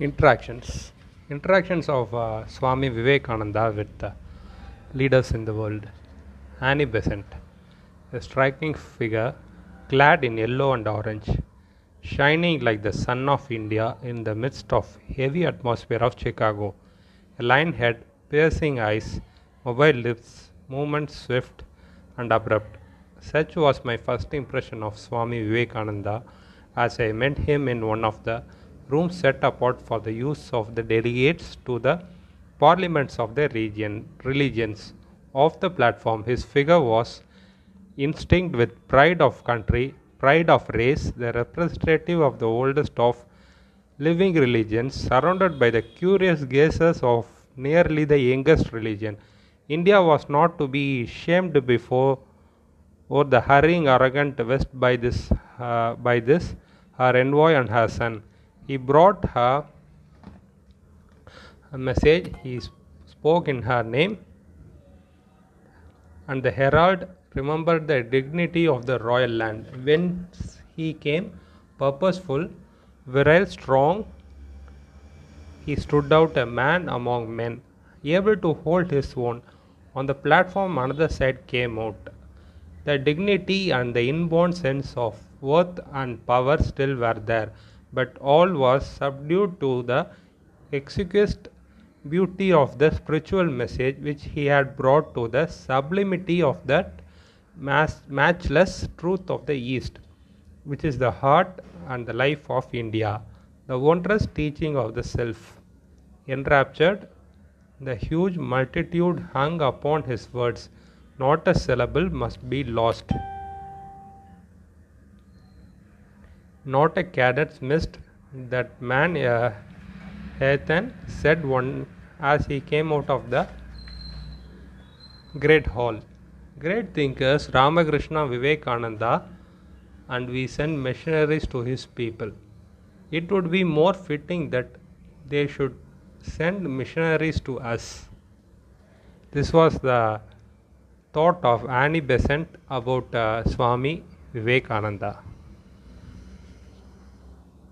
interactions. Interactions of uh, swami vivekananda with uh, leaders in the world. Annie besant a striking figure clad in yellow and orange shining like the sun of india in the midst of heavy atmosphere of chicago. A lion head piercing eyes mobile lips movements swift and abrupt. Such was my first impression of swami vivekananda as i met him in one of the rooms set apart for the use of the delegates to the parliaments of the region religions. Off the platform, his figure was instinct with pride of country, pride of race, the representative of the oldest of living religions, surrounded by the curious gazes of nearly the youngest religion. India was not to be shamed before or the hurrying arrogant west by this uh, by this her envoy and her son he brought her a message. He spoke in her name. And the herald remembered the dignity of the royal land. Whence he came purposeful virile strong. He stood out a man among men able to hold his own. On the platform another side came out. The dignity and the inborn sense of worth and power still were there, but all was subdued to the exquisite beauty of the spiritual message which he had brought to the sublimity of that mass- matchless truth of the East, which is the heart and the life of India, the wondrous teaching of the self. Enraptured, the huge multitude hung upon his words not a syllable must be lost. Not a cadet missed that man uh, Hathan said one as he came out of the great hall. Great thinkers Ramakrishna Vivekananda and we send missionaries to his people. It would be more fitting that they should send missionaries to us. This was the thought of Annie Besant about uh, Swami Vivekananda.